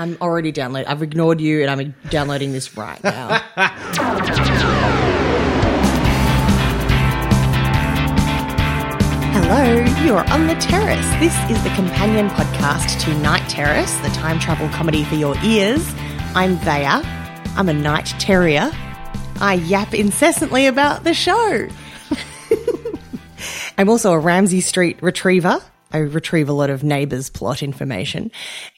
I'm already downloading. I've ignored you and I'm downloading this right now. Hello, you're on the terrace. This is the companion podcast to Night Terrace, the time travel comedy for your ears. I'm Vaya. I'm a night terrier. I yap incessantly about the show. I'm also a Ramsay Street retriever. I retrieve a lot of neighbours plot information.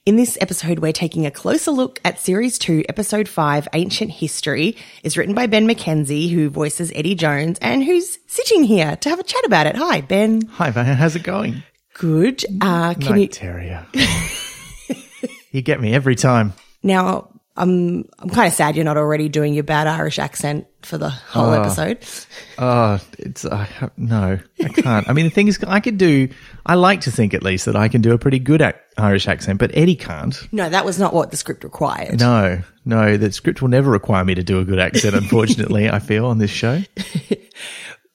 In this episode, we're taking a closer look at series two, episode five, Ancient History. It's written by Ben McKenzie, who voices Eddie Jones and who's sitting here to have a chat about it. Hi, Ben. Hi, Van. How's it going? Good. Uh, can Night you Terrier. you get me every time. now? I'm I'm kind of sad you're not already doing your bad Irish accent for the whole Oh. episode. Oh, it's I ha- no, I can't. I mean, the thing is, I could do. I like to think at least that I can do a pretty good ac- Irish accent, but Eddie can't. No, that was not what the script required. No, no, the script will never require me to do a good accent. Unfortunately, I feel on this show.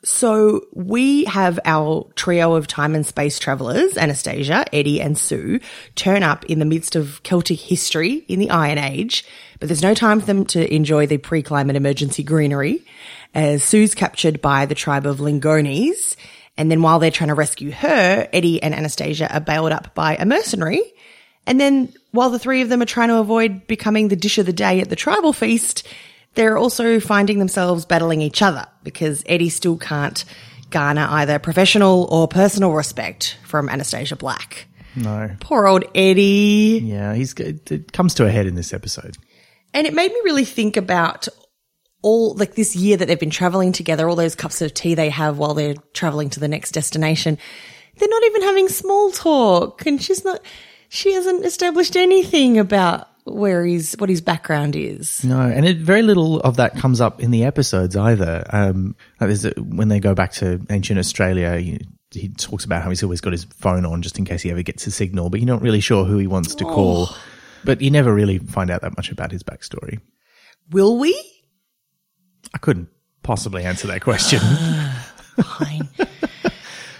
So we have our trio of time and space travelers, Anastasia, Eddie, and Sue, turn up in the midst of Celtic history in the Iron Age, but there's no time for them to enjoy the pre-climate emergency greenery, as Sue's captured by the tribe of Lingones. And then while they're trying to rescue her, Eddie and Anastasia are bailed up by a mercenary. And then while the three of them are trying to avoid becoming the dish of the day at the tribal feast, they're also finding themselves battling each other because Eddie still can't garner either professional or personal respect from Anastasia Black. No, Poor old Eddie. yeah, he's it comes to a head in this episode. And it made me really think about all like this year that they've been traveling together, all those cups of tea they have while they're traveling to the next destination. They're not even having small talk and she's not, she hasn't established anything about where he's, what his background is. No, and it, very little of that comes up in the episodes either. Um, like there's a, when they go back to ancient Australia, he, he talks about how he's always got his phone on just in case he ever gets a signal, but you're not really sure who he wants to call. But you never really find out that much about his backstory. Will we? I couldn't possibly answer that question. Fine.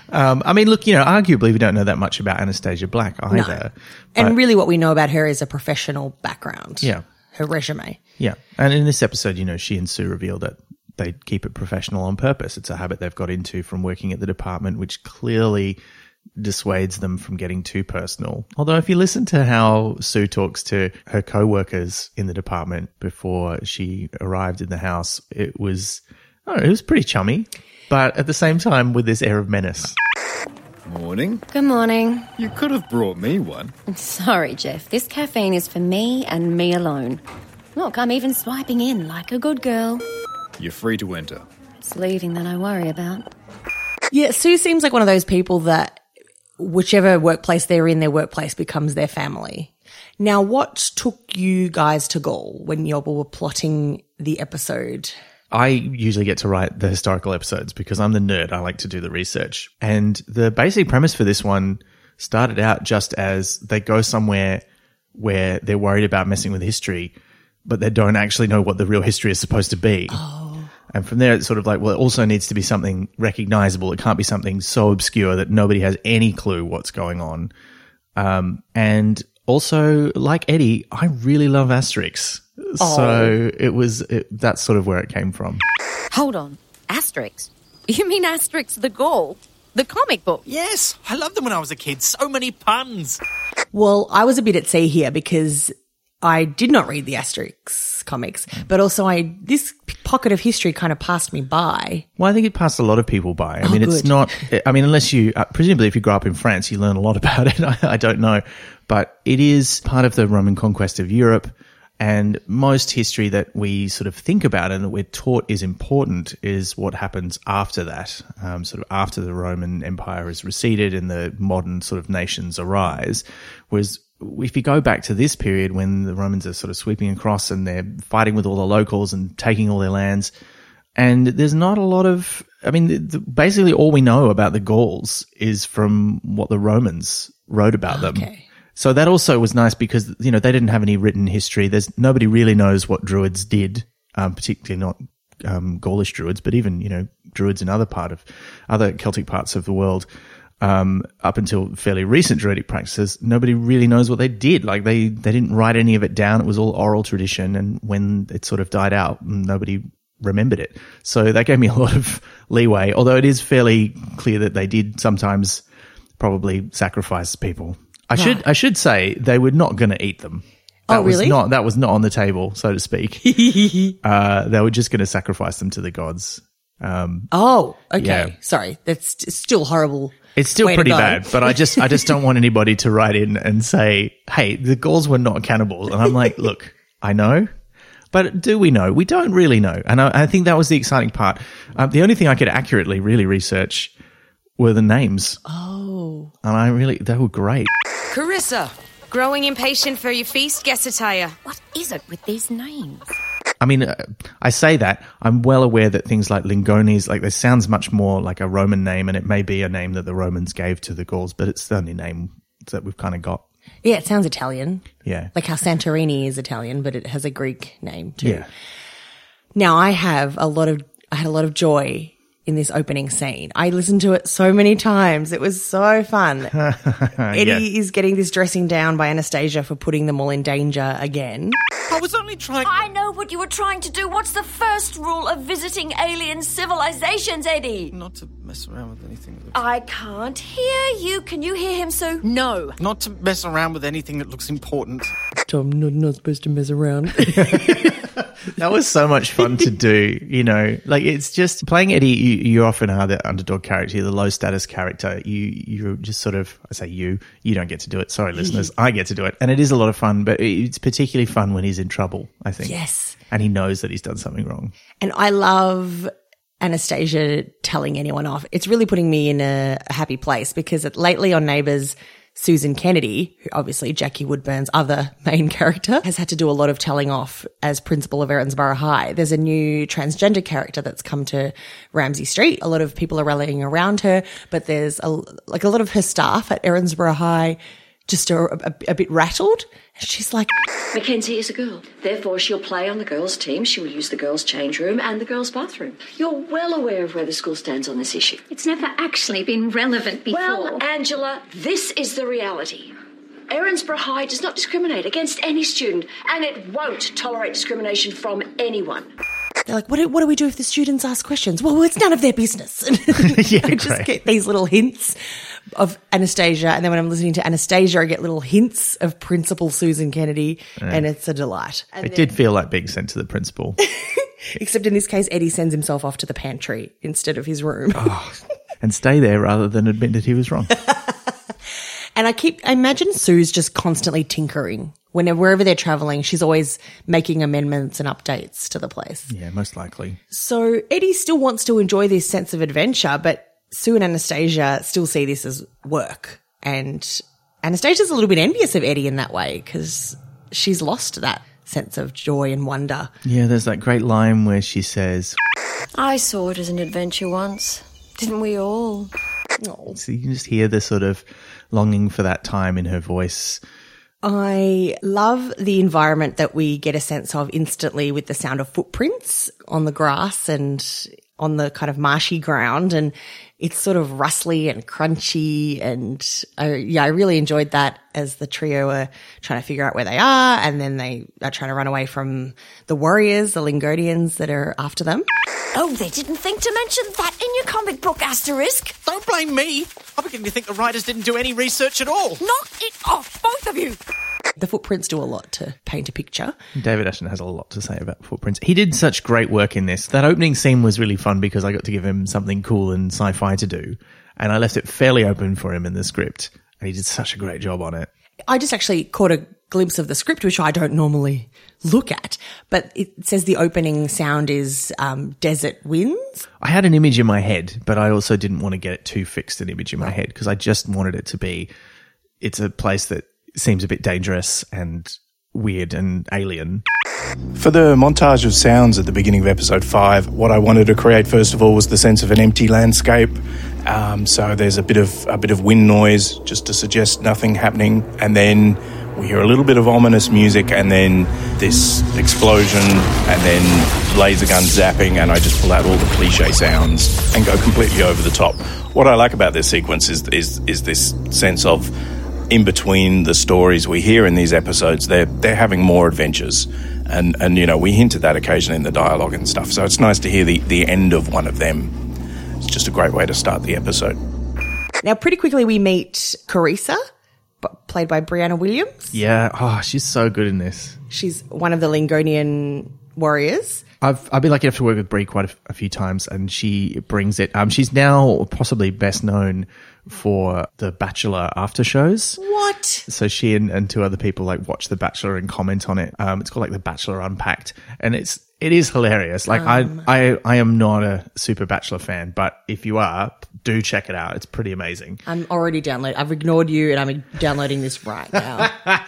Um, I mean, look, you know, arguably we don't know that much about Anastasia Black either. No. And really, what we know about her is a professional background. Yeah. Her resume. Yeah. And in this episode, you know, she and Sue reveal that they keep it professional on purpose. It's a habit they've got into from working at the department, which clearly dissuades them from getting too personal. Although if you listen to how Sue talks to her co-workers in the department before she arrived in the house, it was, know, it was pretty chummy, but at the same time with this air of menace. Morning. Good morning. You could have brought me one. Sorry, Jeff. This caffeine is for me and me alone. Look, I'm even swiping in like a good girl. You're free to enter. It's leaving that I worry about. Yeah, Sue seems like one of those people that whichever workplace they're in, their workplace becomes their family. Now, what took you guys to Gaul when you were plotting the episode? I usually get to write the historical episodes because I'm the nerd. I like to do the research. And the basic premise for this one started out just as they go somewhere where they're worried about messing with history, but they don't actually know what the real history is supposed to be. Oh. And from there, it's sort of like, well, it also needs to be something recognizable. It can't be something so obscure that nobody has any clue what's going on. Um, and also, like Eddie, I really love Asterix. So it was, it, that's sort of where it came from. Hold on. Asterix? You mean Asterix the Gaul? The comic book? Yes, I loved them when I was a kid. So many puns. Well, I was a bit at sea here because I did not read the Asterix comics, but also I, this pocket of history kind of passed me by. Well, I think it passed a lot of people by. I mean, it's not, I mean, unless you, uh, presumably if you grow up in France, you learn a lot about it. I, I don't know. But it is part of the Roman conquest of Europe. And most history that we sort of think about and that we're taught is important is what happens after that, um, sort of after the Roman Empire has receded and the modern sort of nations arise. Whereas if you go back to this period when the Romans are sort of sweeping across and they're fighting with all the locals and taking all their lands, and there's not a lot of i mean the, the, basically all we know about the gauls is from what the romans wrote about them Okay. So that also was nice because you know they didn't have any written history there's nobody really knows what druids did um, particularly not um, gaulish druids but even you know druids in other part of other celtic parts of the world um, up until fairly recent Druidic practices, nobody really knows what they did. Like they, they didn't write any of it down. It was all oral tradition. And when it sort of died out, nobody remembered it. So that gave me a lot of leeway, although it is fairly clear that they did sometimes probably sacrifice people. I should, I should say they were not going to eat them. That Oh, was really? not, that was not on the table, so to speak. uh, they were just going to sacrifice them to the gods. Um, Oh, okay. Yeah. Sorry. That's st- still horrible. It's still pretty bad, but I just I just don't want anybody to write in and say, "Hey, the Gauls were not cannibals." And I'm like, "Look, I know, but do we know? We don't really know." And I, I think that was the exciting part. Um, the only thing I could accurately really research were the names. Oh, and I really they were great. Carissa, growing impatient for your feast, Gessataya. What is it with these names? I mean, uh, I say that I'm well aware that things like Lingones, like this sounds much more like a Roman name, and it may be a name that the Romans gave to the Gauls, but it's the only name that we've kind of got. Yeah, it sounds Italian. Yeah, Like how Santorini is Italian, but it has a Greek name too. yeah. Now I have a lot of, I had a lot of joy in this opening scene. I listened to it so many times. It was so fun. Eddie is getting this dressing down by Anastasia for putting them all in danger again. I was only trying. I know what you were trying to do. What's the first rule of visiting alien civilizations, Eddie? Not to mess around with anything. That looks, I can't hear you. Can you hear him, Sue? No. not to mess around with anything that looks important. Tom, not, not supposed to mess around. That was so much fun to do, you know. Like it's just playing Eddie. You, you often are the underdog character, the low status character. You you're just sort of I say you. You don't get to do it. Sorry, listeners. I get to do it, and it is a lot of fun. But it's particularly fun when he's in trouble. I think. Yes. And he knows that he's done something wrong. And I love Anastasia telling anyone off. It's really putting me in a, a happy place because it, lately on Neighbours, Susan Kennedy, who obviously Jackie Woodburne's other main character, has had to do a lot of telling off as principal of Erinsborough High. There's a new transgender character that's come to Ramsay Street. A lot of people are rallying around her, but there's a, like a lot of her staff at Erinsborough High just a, a, a bit rattled. She's like, Mackenzie is a girl. Therefore, she'll play on the girls' team. She will use the girls' change room and the girls' bathroom. You're well aware of where the school stands on this issue. It's never actually been relevant before. Well, Angela, this is the reality. Erinsborough High does not discriminate against any student, and it won't tolerate discrimination from anyone. they're like, what do, what do we do if the students ask questions? Well, it's none of their business. Yeah, I just great. get these little hints of Anastasia. And then when I'm listening to Anastasia, I get little hints of Principal Susan Kennedy, and it's a delight. And It then- did feel like being sent to the principal. Except in this case, Eddie sends himself off to the pantry instead of his room. Oh, and stay there rather than admit that he was wrong. And I keep, I imagine Sue's just constantly tinkering. Whenever, wherever they're traveling, she's always making amendments and updates to the place. yeah, most likely. So Eddie still wants to enjoy this sense of adventure, but Sue and Anastasia still see this as work. And Anastasia's a little bit envious of Eddie in that way because she's lost that sense of joy and wonder. Yeah, there's that great line where she says, I saw it as an adventure once. Didn't we all? Oh. so you can just hear the sort of longing for that time in her voice. I love the environment that we get a sense of instantly with the sound of footprints on the grass and on the kind of marshy ground. And it's sort of rustly and crunchy. And I, yeah, I really enjoyed that as the trio are trying to figure out where they are. And then they are trying to run away from the warriors, the Lingodians that are after them. Oh, they didn't think to mention that in your comic book, Asterisk. Don't blame me. I'm beginning to think the writers didn't do any research at all. Knock it off, both of you. The footprints do a lot to paint a picture. David Ashton has a lot to say about footprints. He did such great work in this. That opening scene was really fun because I got to give him something cool and sci-fi to do, and I left it fairly open for him in the script, and he did such a great job on it. I just actually caught a glimpse of the script, which I don't normally look at, but it says the opening sound is um, desert winds. I had an image in my head, but I also didn't want to get it too fixed an image in my head because I just wanted it to be. It's a place that seems a bit dangerous and weird and alien. For the montage of sounds at the beginning of episode five, what I wanted to create first of all was the sense of an empty landscape. Um, so there's a bit of a bit of wind noise just to suggest nothing happening, and then we hear a little bit of ominous music and then this explosion and then laser gun zapping and I just pull out all the cliche sounds and go completely over the top. What I like about this sequence is is is this sense of in between the stories we hear in these episodes, they're they're having more adventures. And and you know, we hint at that occasionally in the dialogue and stuff. So it's nice to hear the, the end of one of them. It's just a great way to start the episode. Now, pretty quickly, we meet Carissa, played by Brianna Williams. Yeah. Oh, she's so good in this. She's one of the Lingonian warriors. I've I've been lucky enough to work with Brie quite a, a few times, and she brings it. Um, she's now possibly best known for the Bachelor after shows. What? So she and, and two other people like watch The Bachelor and comment on it. Um, it's called like The Bachelor Unpacked, and it's it is hilarious. Like Um. I I I am not a super Bachelor fan, but if you are, do check it out. It's pretty amazing. I'm already downloading. I've ignored you, and I'm downloading this right now.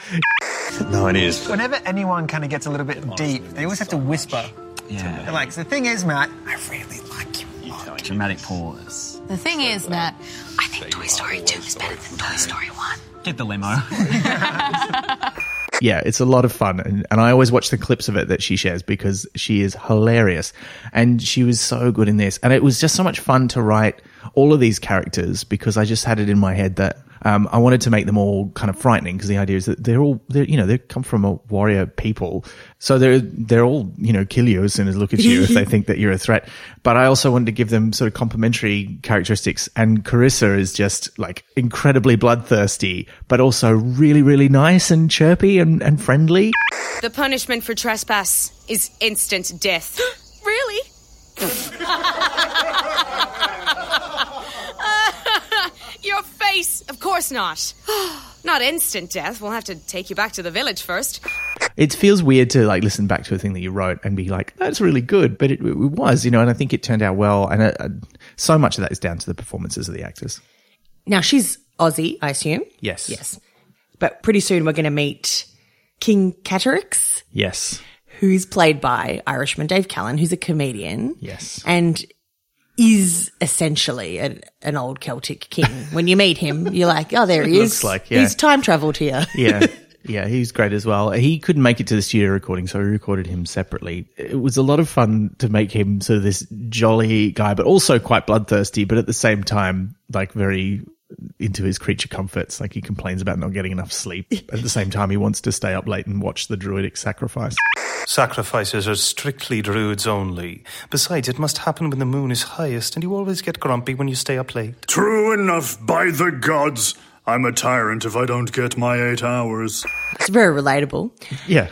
No, it is. Whenever anyone kind of gets a little bit deep, they always have to whisper. Yeah. They're like, the thing is, Matt, I really like you. Dramatic pause. The thing is, Matt, I think Toy Story 2 is better than Toy Story 1. Get the limo. yeah, it's a lot of fun. And, and I always watch the clips of it that she shares because she is hilarious. And she was so good in this. And it was just so much fun to write all of these characters because I just had it in my head that um, I wanted to make them all kind of frightening because the idea is that they're all, they're, you know, they come from a warrior people. So they're, they're all, you know, kill you as soon as look at you if they think that you're a threat. But I also wanted to give them sort of complementary characteristics. And Carissa is just like incredibly bloodthirsty, but also really, really nice and chirpy and, and friendly. The punishment for trespass is instant death. Really? Your face! Of course not. not instant death. We'll have to take you back to the village first. It feels weird to like listen back to a thing that you wrote and be like, that's really good, but it, it was, you know, and I think it turned out well. And uh, uh, so much of that is down to the performances of the actors. now she's Aussie, I assume. Yes. Yes. But pretty soon we're going to meet King Caterix, Yes. who's played by Irishman Dave Callan, who's a comedian. Yes. And is essentially an, an old Celtic king. when you meet him, you're like, oh, there he is. Like, yeah. He's time traveled here. yeah. Yeah, he's great as well. He couldn't make it to the studio recording, so we recorded him separately. It was a lot of fun to make him sort of this jolly guy, but also quite bloodthirsty, but at the same time, like very into his creature comforts. Like he complains about not getting enough sleep. At the same time, he wants to stay up late and watch the druidic sacrifice. Sacrifices are strictly druids only. Besides, it must happen when the moon is highest, and you always get grumpy when you stay up late. True enough, by the gods. I'm a tyrant if I don't get my eight hours. It's very relatable. Yeah.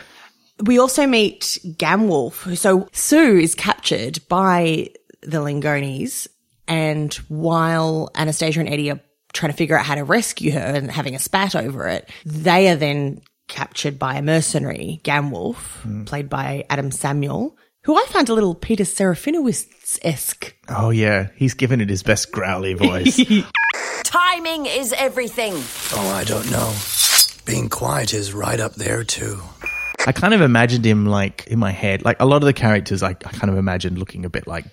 We also meet Gamwolf. So Sue is captured by the Lingonis, and while Anastasia and Eddie are trying to figure out how to rescue her and having a spat over it, they are then captured by a mercenary, Gamwolf, hmm. played by Adam Samuel, who I found a little Peter Serafinowicz esque. Oh yeah, he's given it his best growly voice. Timing is everything. Oh, I don't know. Being quiet is right up there, too. I kind of imagined him like in my head, like a lot of the characters I, I kind of imagined looking a bit like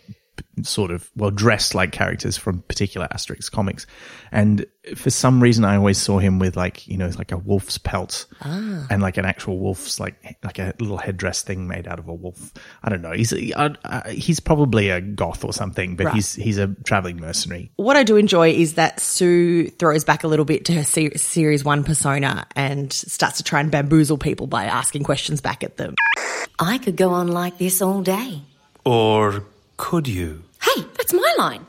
sort of well dressed like characters from particular Asterix comics. And for some reason I always saw him with like, you know, like a wolf's pelt Ah. and like an actual wolf's like like a little headdress thing made out of a wolf. I don't know. He's uh, uh, he's probably a goth or something, but Right. he's he's a traveling mercenary. What I do enjoy is that Sue throws back a little bit to her se- series one persona and starts to try and bamboozle people by asking questions back at them. I could go on like this all day. Or could you? Hey, that's my line.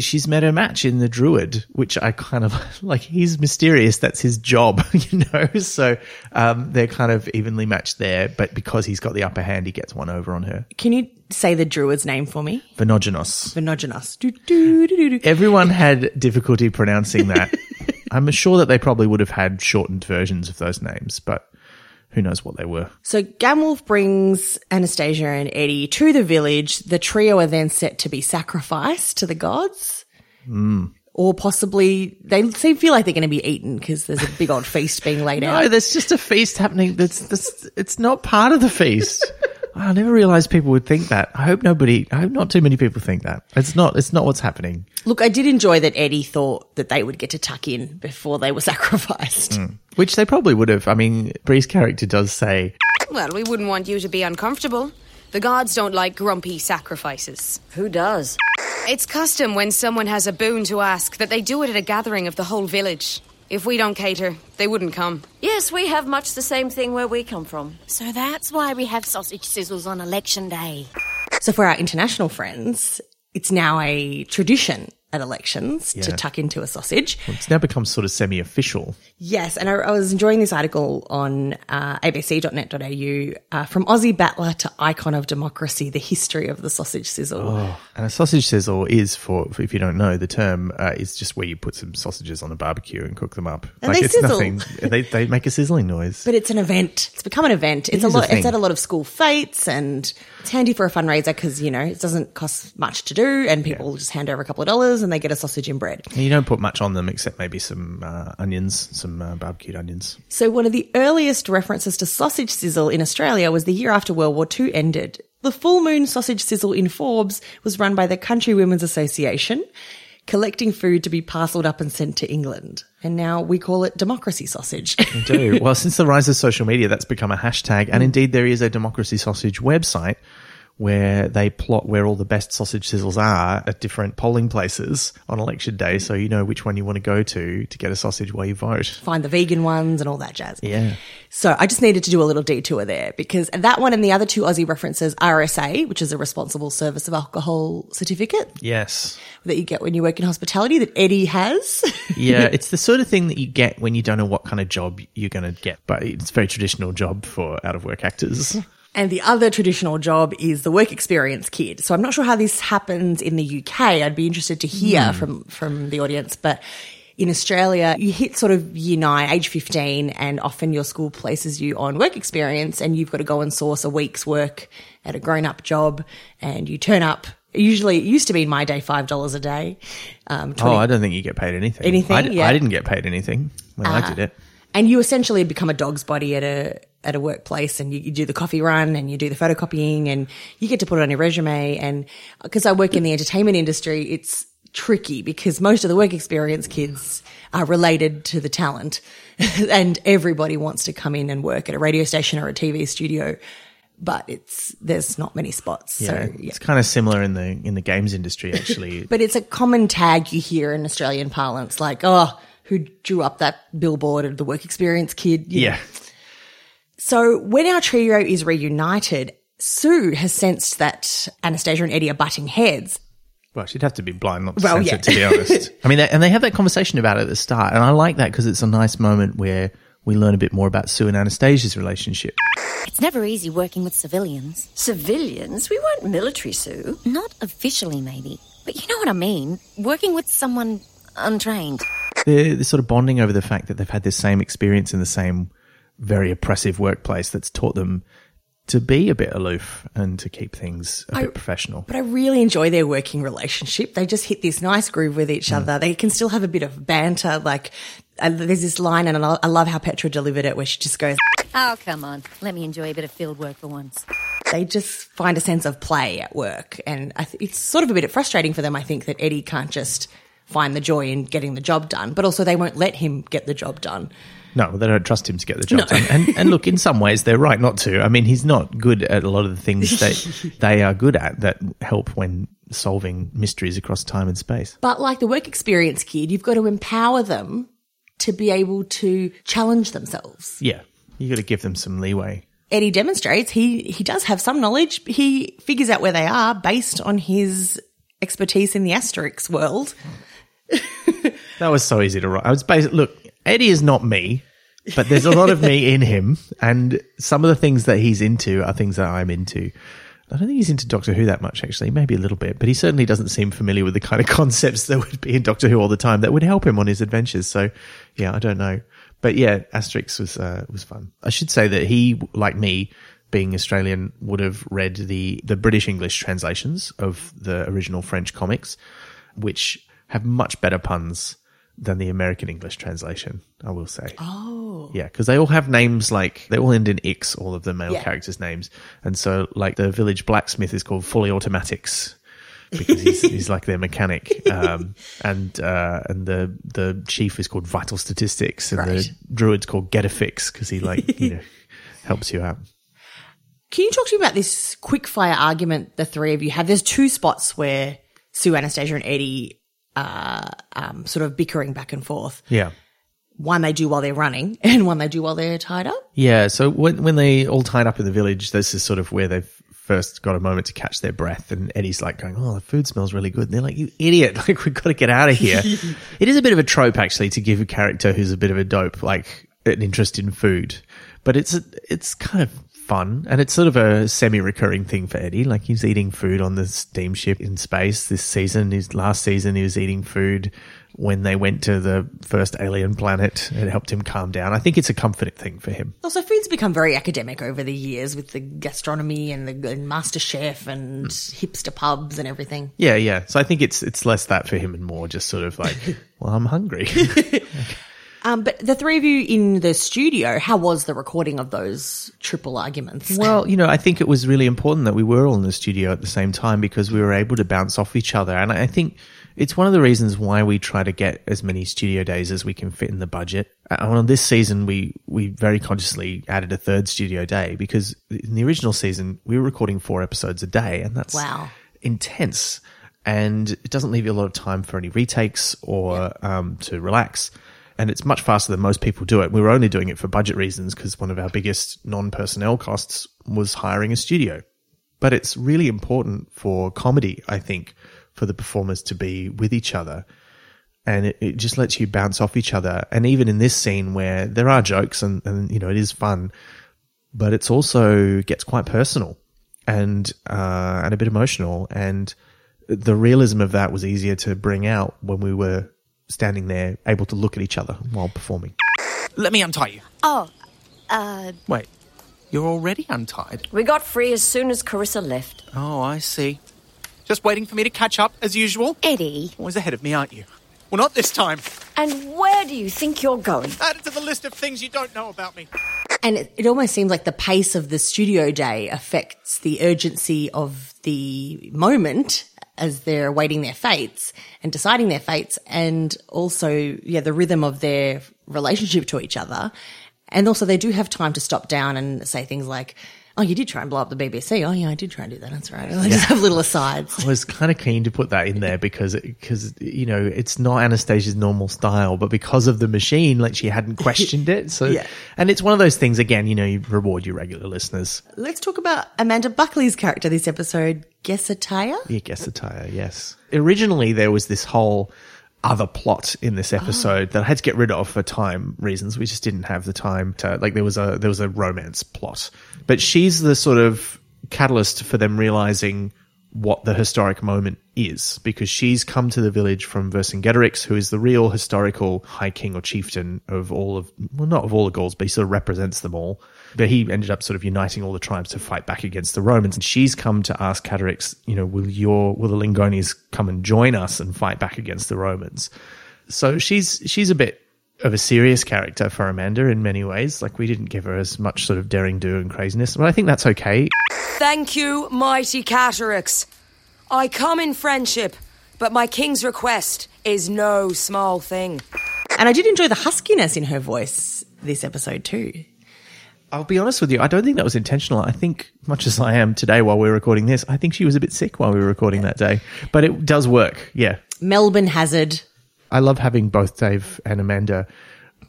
she's met her match in the druid, which I kind of like. He's mysterious. That's his job, you know. So um, they're kind of evenly matched there. But because he's got the upper hand, he gets one over on her. Can you say the druid's name for me? Venogenos. Venogenos. Do, do, do, do, do. Everyone had difficulty pronouncing that. I'm sure that they probably would have had shortened versions of those names, but who knows what they were. So Gamwolf brings Anastasia and Eddie to the village. The trio are then set to be sacrificed to the gods. Mm. Or possibly they seem feel like they're going to be eaten because there's a big old feast being laid No, out. No, there's just a feast happening. That's, that's it's not part of the feast. I never realized people would think that. I hope nobody, I hope not too many people think that. It's not, it's not what's happening. Look, I did enjoy that Eddie thought that they would get to tuck in before they were sacrificed. Mm. Which they probably would have. I mean, Bree's character does say, Well, we wouldn't want you to be uncomfortable. The gods don't like grumpy sacrifices. Who does? It's custom when someone has a boon to ask that they do it at a gathering of the whole village. If we don't cater, they wouldn't come. Yes, we have much the same thing where we come from. So that's why we have sausage sizzles on election day. So for our international friends, it's now a tradition at elections to tuck into a sausage. it's now become sort of semi official. Yes, and I, I was enjoying this article on uh, abc.net.au uh, from Aussie battler to icon of democracy, the history of the sausage sizzle. Oh, and a sausage sizzle is for, if you don't know the term, uh, is just where you put some sausages on a barbecue and cook them up. And they it's sizzle. nothing. They, they make a sizzling noise. But it's an event. It's become an event. It's a a lot. thing. it's at a lot of school fetes, and it's handy for a fundraiser because you know it doesn't cost much to do, and people just hand over a couple of dollars and they get a sausage and bread. You don't put much on them except maybe some uh, onions, some uh, barbecued onions. So one of the earliest references to sausage sizzle in Australia was the year after World War II ended. The full moon sausage sizzle in Forbes was run by the Country Women's Association, collecting food to be parcelled up and sent to England. And now we call it democracy sausage. They do. well, since the rise of social media, that's become a hashtag. Mm. And indeed, there is a Democracy Sausage website where they plot where all the best sausage sizzles are at different polling places on election day. So you know which one you want to go to to get a sausage while you vote. Find the vegan ones and all that jazz. Yeah. So I just needed to do a little detour there because that one and the other two Aussie references, RSA, which is a responsible service of alcohol certificate Yes. that you get when you work in hospitality that Eddie has. Yeah, it's the sort of thing that you get when you don't know what kind of job you're going to get. But it's a very traditional job for out of work actors. And the other traditional job is the work experience kid. So I'm not sure how this happens in the UK. I'd be interested to hear Hmm. from, from the audience, but in Australia, you hit sort of year nine, age 15, and often your school places you on work experience and you've got to go and source a week's work at a grown up job and you turn up. Usually, it used to be in my day, $5 a day. Um, 20 Oh, I don't think you get paid anything. Anything? I, d- Yeah. I didn't get paid anything when I Ah. did it. And you essentially become a dog's body at a at a workplace and you, you do the coffee run and you do the photocopying and you get to put it on your resume. And because I work in the entertainment industry it's tricky because most of the work experience kids are related to the talent. And everybody wants to come in and work at a radio station or a TV studio but it's there's not many spots. Yeah, so yeah it's kind of similar in the in the games industry actually. but it's a common tag you hear in Australian parlance like oh who drew up that billboard of the work experience kid You know, yeah. So when our trio is reunited, Sue has sensed that Anastasia and Eddie are butting heads. Well, she'd have to be blind not to Well, sense yeah. it, to be honest. I mean, they, and they have that conversation about it at the start, and I like that because it's a nice moment where we learn a bit more about Sue and Anastasia's relationship. It's never easy working with civilians. Civilians? We weren't military, Sue. Not officially, maybe. But you know what I mean. Working with someone untrained. They're, they're sort of bonding over the fact that they've had this same experience in the same very oppressive workplace that's taught them to be a bit aloof and to keep things a I- bit professional. But I really enjoy their working relationship. They just hit this nice groove with each other. They can still have a bit of banter. Like uh, there's this line, and I I love how Petra delivered it, where she just goes, Oh, come on. Let me enjoy a bit of field work for once. they just find a sense of play at work. And I th- it's sort of a bit frustrating for them, I think, that Eddie can't just find the joy in getting the job done, but also they won't let him get the job done. No, they don't trust him to get the job done. And, and look, in some ways, they're right not to. I mean, he's not good at a lot of the things that they are good at that help when solving mysteries across time and space. But like the work experience kid, you've got to empower them to be able to challenge themselves. Yeah, you've got to give them some leeway. Eddie demonstrates he he does have some knowledge. He figures out where they are based on his expertise in the Asterix world. That was so easy to write. I was basically look. Eddie is not me, but there's a lot of me in him, and some of the things that he's into are things that I'm into. I don't think he's into Doctor Who that much, actually. Maybe a little bit, but he certainly doesn't seem familiar with the kind of concepts that would be in Doctor Who all the time that would help him on his adventures. So, yeah, I don't know, but yeah, Asterix was uh, was fun. I should say that he, like me, being Australian, would have read the the British English translations of the original French comics, which have much better puns than the American English translation, I will say. Oh. Yeah, because they all have names like they all end in X, all of the male Yeah. characters' names, and so like the village blacksmith is called Fully Automatics because he's, he's like their mechanic, um, and uh, and the the chief is called Vital Statistics, and Right. the druid's called Get a Fix because he like you know helps you out. Can you talk to me about this quick fire argument the three of you have? There's two spots where Sue, Anastasia, and Eddie are um, sort of bickering back and forth. Yeah. One they do while they're running, and one they do while they're tied up. Yeah, so when when they all tied up in the village, this is sort of where they've first got a moment to catch their breath. And Eddie's like going, "Oh, the food smells really good." And they're like, "You idiot! Like we've got to get out of here." it is a bit of a trope actually to give a character who's a bit of a dope like an interest in food, but it's it's kind of fun and it's sort of a semi-recurring thing for Eddie. Like he's eating food on the steamship in space this season. His last season he was eating food when they went to the first alien planet. It helped him calm down. I think it's a comforting thing for him. Also, food's become very academic over the years with the gastronomy and the and Master Chef and hmm. hipster pubs and everything. Yeah, yeah. So I think it's it's less that for him and more just sort of like, well, I'm hungry. Um, but the three of you in the studio, how was the recording of those triple arguments? well, you know, I think it was really important that we were all in the studio at the same time because we were able to bounce off each other. And I think it's one of the reasons why we try to get as many studio days as we can fit in the budget. Uh, on this season, we, we very consciously added a third studio day because in the original season, we were recording four episodes a day and that's Wow. intense. And it doesn't leave you a lot of time for any retakes or um, to relax. And it's much faster than most people do it. We were only doing it for budget reasons because one of our biggest non personnel costs was hiring a studio. But it's really important for comedy, I think, for the performers to be with each other. And it, it just lets you bounce off each other. And even in this scene where there are jokes and, and you know, it is fun, but it's also gets quite personal and, uh, and a bit emotional. And the realism of that was easier to bring out when we were standing there able to look at each other while performing. Let me untie you. Oh, uh, Wait, you're already untied? we got free as soon as Carissa left. Oh, I see. Just waiting for me to catch up, as usual? Eddie. Always ahead of me, aren't you? Well, not this time. And where do you think you're going? Add it to the list of things you don't know about me. And it, it almost seems like the pace of the studio day affects the urgency of the moment as they're awaiting their fates and deciding their fates and also, yeah, the rhythm of their relationship to each other. And also they do have time to stop down and say things like, Oh, you did try and blow up the BBC. Oh, yeah, I did try and do that. That's right. They just have little asides. I was kind of keen to put that in there because, because, you know, it's not Anastasia's normal style, but because of the machine, like she hadn't questioned it. So, Yeah. and it's one of those things, again, you know, you reward your regular listeners. Let's talk about Amanda Buckley's character this episode, Gesataya. Yeah, guess attire, yes. Originally, there was this whole other plot in this ah. episode that I had to get rid of for time reasons. We just didn't have the time to like. There was a there was a romance plot, but she's the sort of catalyst for them realizing what the historic moment is because she's come to the village from Vercingetorix, who is the real historical high king or chieftain of all of, well, not of all the Gauls, but he sort of represents them all. But he ended up sort of uniting all the tribes to fight back against the Romans. And she's come to ask Catarix, you know, will your, will the Lingones come and join us and fight back against the Romans? So she's, she's a bit of a serious character for Amanda in many ways. Like we didn't give her as much sort of daring do and craziness, but I think that's okay. Thank you, mighty Catarix. I come in friendship, but my king's request is no small thing. And I did enjoy the huskiness in her voice this episode too. I'll be honest with you. I don't think that was intentional. I think, much as I am today while we're recording this, I think she was a bit sick while we were recording that day. But it does work. Yeah. Melbourne Hazard. I love having both Dave and Amanda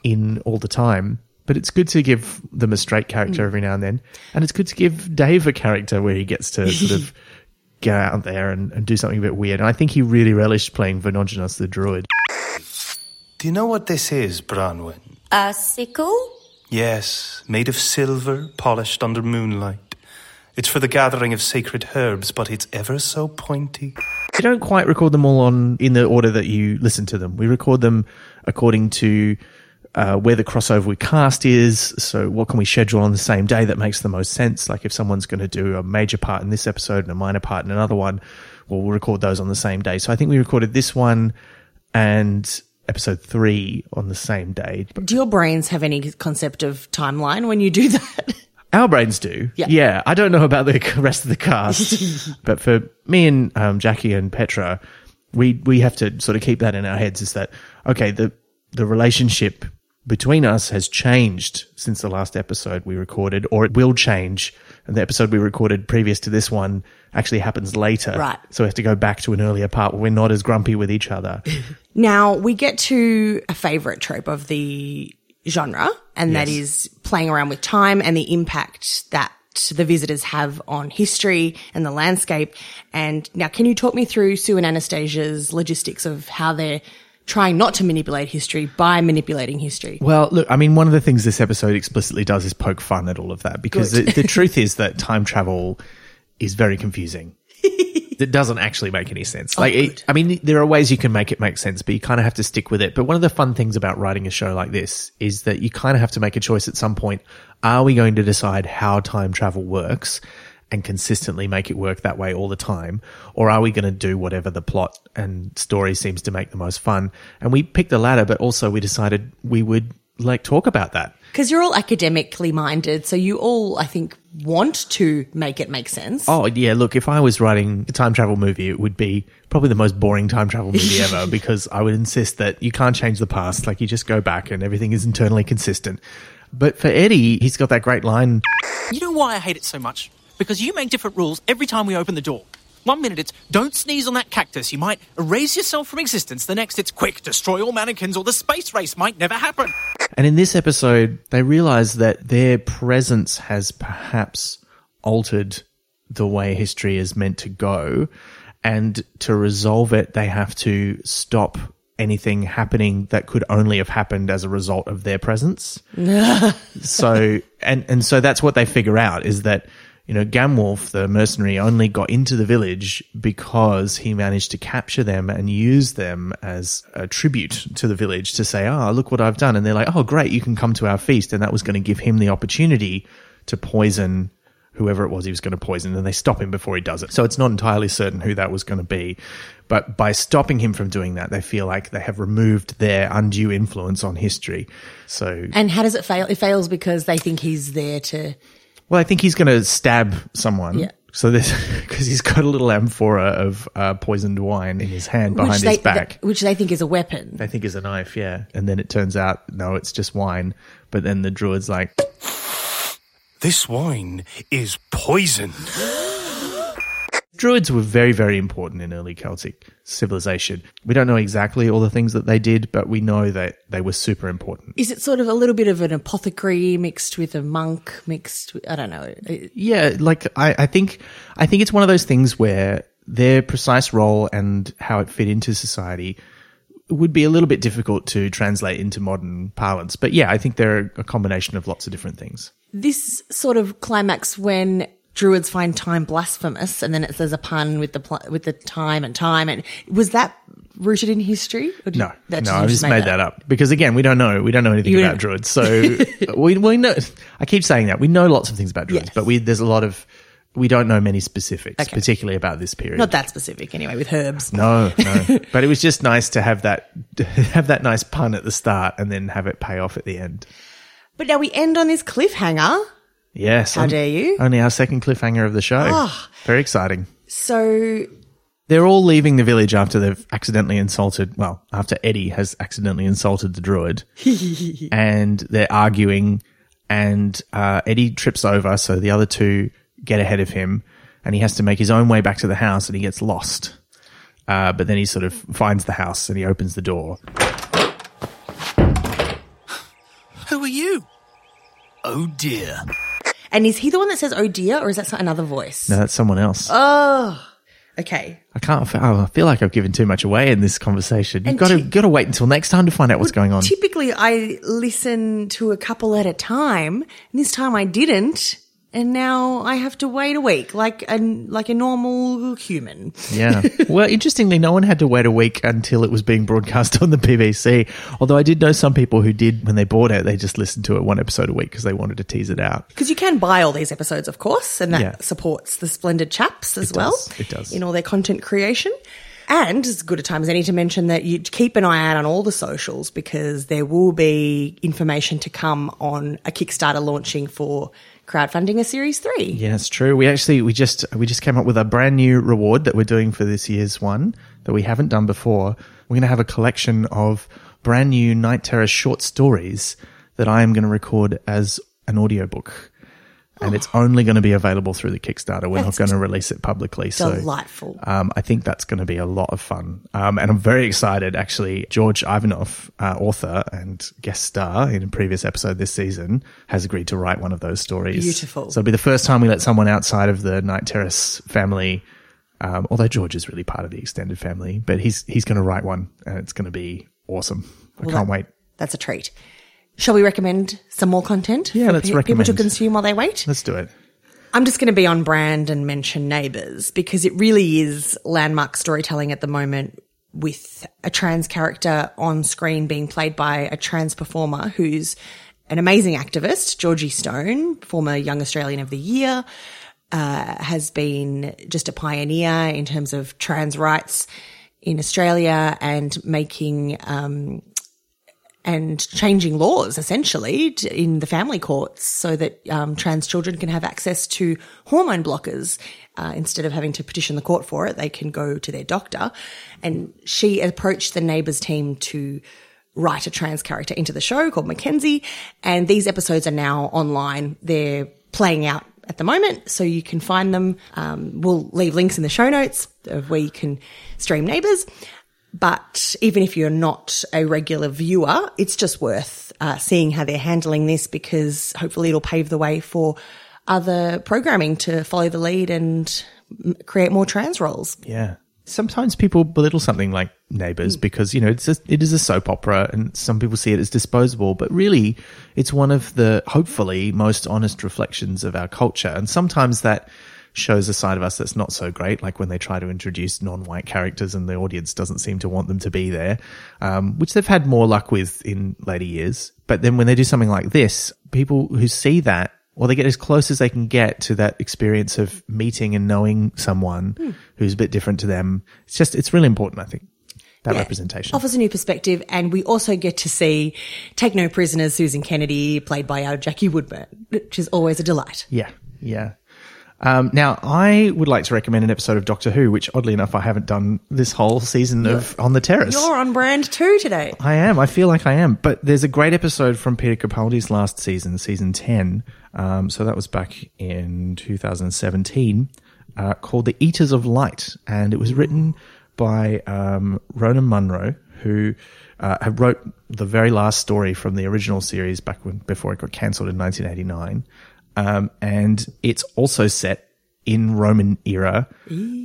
in all the time. But it's good to give them a straight character mm. every now and then. And it's good to give Dave a character where he gets to sort of go out there and, and do something a bit weird. And I think he really relished playing Vernogenos the druid. Do you know what this is, Branwen? A sickle? Yes, made of silver, polished under moonlight. It's for the gathering of sacred herbs, but it's ever so pointy. We don't quite record them all on in the order that you listen to them. We record them according to uh, where the crossover we cast is. So, what can we schedule on the same day that makes the most sense? Like, if someone's going to do a major part in this episode and a minor part in another one, well, we'll record those on the same day. So, I think we recorded this one and episode three on the same day. Do your brains have any concept of timeline when you do that? Our brains do. Yeah. I don't know about the rest of the cast, but for me and um, Jackie and Petra, we we have to sort of keep that in our heads. Is that okay? The the relationship between us has changed since the last episode we recorded, or it will change. And the episode we recorded previous to this one actually happens later. Right. So we have to go back to an earlier part where we're not as grumpy with each other. Now we get to a favorite trope of the genre, and that Yes. is playing around with time and the impact that the visitors have on history and the landscape. And now, can you talk me through Sue and Anastasia's logistics of how they're trying not to manipulate history by manipulating history? Well, look, I mean, one of the things this episode explicitly does is poke fun at all of that because the, the truth is that time travel is very confusing. it doesn't actually make any sense. Like, oh, it, I mean, there are ways you can make it make sense, but you kind of have to stick with it. But one of the fun things about writing a show like this is that you kind of have to make a choice at some point. Are we going to decide how time travel works? And consistently make it work that way all the time? Or are we going to do whatever the plot and story seems to make the most fun? And we picked the latter, but also we decided we would like talk about that. Because you're all academically minded, so you all, I think, want to make it make sense. Oh yeah, look, if I was writing a time travel movie, it would be probably the most boring time travel movie ever because I would insist that you can't change the past, like you just go back and everything is internally consistent. But for Eddie, he's got that great line. You know why I hate it so much? Because you make different rules every time we open the door. One minute it's don't sneeze on that cactus, you might erase yourself from existence. The next it's quick, destroy all mannequins, or the space race might never happen. And in this episode, they realize that their presence has perhaps altered the way history is meant to go. And to resolve it, they have to stop anything happening that could only have happened as a result of their presence. so and and so that's what they figure out is that you know Gamwolf the mercenary only got into the village because he managed to capture them and use them as a tribute to the village to say oh look what I've done and they're like oh great you can come to our feast and that was going to give him the opportunity to poison whoever it was he was going to poison and they stop him before he does it so it's not entirely certain who that was going to be but by stopping him from doing that they feel like they have removed their undue influence on history so And how does it fail? It fails because they think he's there to. Well, I think he's going to stab someone. Yeah. So this, because he's got a little amphora of uh, poisoned wine in his hand behind which his they, back. th- which they think is a weapon. they think is a knife, yeah. And then it turns out, no, it's just wine. But then the druid's like, This wine is poison. druids were very, very important in early Celtic civilization. We don't know exactly all the things that they did, but we know that they were super important. Is it sort of a little bit of an apothecary mixed with a monk mixed? With, I don't know. Yeah, like I, I think I think it's one of those things where their precise role and how it fit into society would be a little bit difficult to translate into modern parlance. But yeah, I think they're a combination of lots of different things. This sort of climax when druids find time blasphemous, and then it says a pun with the pl- with the time and time, and was that rooted in history? Or did No, you- no, I just made that up because again, we don't know we don't know anything You about don't- druids. So we we know. I keep saying that we know lots of things about druids, Yes. but we there's a lot of we don't know many specifics, particularly about this period. Not that specific, anyway, with herbs. No, no. but it was just nice to have that have that nice pun at the start and then have it pay off at the end. But now we end on this cliffhanger. Yes. How dare you? Only our second cliffhanger of the show. Ah. Very exciting. So They're all leaving the village after they've accidentally insulted, well, after Eddie has accidentally insulted the druid. and they're arguing and uh, Eddie trips over, so the other two get ahead of him and he has to make his own way back to the house and he gets lost. Uh, but then he sort of finds the house and he opens the door. Who are you? Oh dear. And is he the one that says "Oh dear," or is that another voice? No, that's someone else. Oh, okay. I can't. Oh, I feel like I've given too much away in this conversation. You've And got to ti- got to wait until next time to find out what's going on. Typically, I listen to a couple at a time. And this time, I didn't, and now I have to wait a week, like a like a normal human. Yeah. well, interestingly, no one had to wait a week until it was being broadcast on the BBC. Although I did know some people who did, when they bought it, they just listened to it one episode a week because they wanted to tease it out. Because you can buy all these episodes, of course, and that Yeah. supports the splendid chaps as It well. does. It does. in all their content creation. And as good a time as any to mention that you keep an eye out on all the socials because there will be information to come on a Kickstarter launching for crowdfunding a series three. Yeah, true. We actually we just we just came up with a brand new reward that we're doing for this year's one that we haven't done before. We're going to have a collection of brand new Night Terrace short stories that I am going to record as an audiobook. And it's only going to be available through the Kickstarter. We're That's not going to release it publicly. Delightful. So um, I think that's going to be a lot of fun. Um, and I'm very excited, actually. George Ivanov, uh, author and guest star in a previous episode this season, has agreed to write one of those stories. Beautiful. So it'll be the first time we let someone outside of the Night Terrace family, um, although George is really part of the extended family, but he's, he's going to write one and it's going to be awesome. I Well, can't that- wait. That's a treat. Shall we recommend some more content? Yeah, for let's pe- people to consume while they wait. Let's do it. I'm just going to be on brand and mention Neighbours because it really is landmark storytelling at the moment with a trans character on screen being played by a trans performer who's an amazing activist, Georgie Stone, former Young Australian of the Year, uh, has been just a pioneer in terms of trans rights in Australia and making um, and changing laws essentially in the family courts so that um, trans children can have access to hormone blockers uh, instead of having to petition the court for it. They can go to their doctor, and she approached the neighbours team to write a trans character into the show called Mackenzie, and these episodes are now online. They're playing out at the moment, so you can find them. Um, we'll leave links in the show notes of where you can stream Neighbours. But even if you're not a regular viewer, it's just worth uh, seeing how they're handling this because hopefully it'll pave the way for other programming to follow the lead and m- create more trans roles. Yeah. Sometimes people belittle something like Neighbours because, you know, it's a, it is a soap opera and some people see it as disposable, but really it's one of the hopefully most honest reflections of our culture. And sometimes that shows a side of us that's not so great, like when they try to introduce non-white characters and the audience doesn't seem to want them to be there, um, which they've had more luck with in later years. But then when they do something like this, people who see that or they get as close as they can get to that experience of meeting and knowing someone Hmm. who's a bit different to them. It's just, it's really important, I think, that Yeah. representation. Offers a new perspective, and we also get to see Take No Prisoners Susan Kennedy, played by our Jackie Woodburne, which is always a delight. Yeah, yeah. Um, now, I would like to recommend an episode of Doctor Who, which oddly enough, I haven't done this whole season of On the Terrace. You're on brand too today. I am. I feel like I am. But there's a great episode from Peter Capaldi's last season, season 10. Um, so that was back in 2017, uh, called The Eaters of Light. And it was written by um, Rona Munro, who uh, wrote the very last story from the original series back when before it got cancelled in 1989. Um, and it's also set in Roman era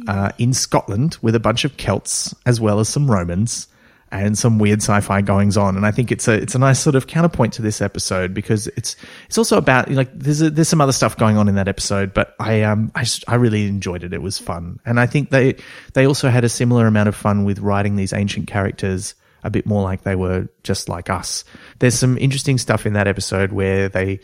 uh, in Scotland with a bunch of Celts as well as some Romans and some weird sci-fi goings on. And I think it's a it's a nice sort of counterpoint to this episode because it's it's also about like there's a, there's some other stuff going on in that episode, but I um I just, I really enjoyed it. It was fun, and I think they they also had a similar amount of fun with writing these ancient characters a bit more like they were just like us. There's some interesting stuff in that episode where they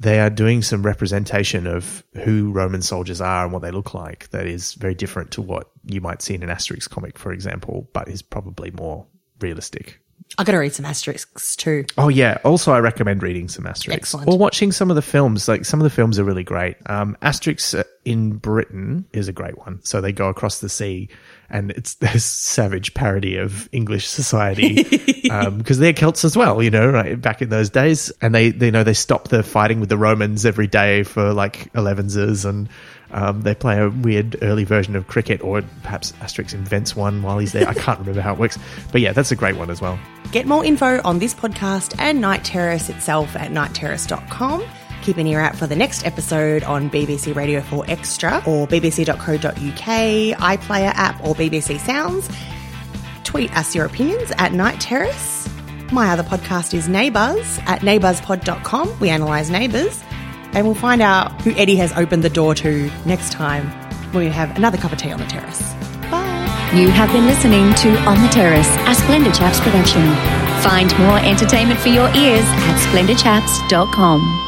they are doing some representation of who Roman soldiers are and what they look like that is very different to what you might see in an Asterix comic, for example, but is probably more realistic. I got to read some Asterix too. Oh yeah. Also, I recommend reading some Asterix Excellent. or watching some of the films. Like some of the films are really great. Um, Asterix uh, in Britain is a great one. So they go across the sea, and it's this savage parody of English society because they're Celts as well. You know, right back in those days, and they, they you know they stop the fighting with the Romans every day for like elevenses and. Um, they play a weird early version of cricket, or perhaps Asterix invents one while he's there. I can't remember how it works, but yeah, that's a great one as well. Get more info on this podcast and Night Terrace itself at nightterrace.com. Keep an ear out for the next episode on BBC Radio 4 Extra or bbc.co.uk, iPlayer app, or BBC Sounds. Tweet us your opinions at Night Terrace. My other podcast is Neighbours at neighbourspod.com. We analyse neighbours. And we'll find out who Eddie has opened the door to next time when we have another cup of tea on the terrace. You have been listening to On the Terrace, a Splendid Chaps production. Find more entertainment for your ears at splendidchaps.com.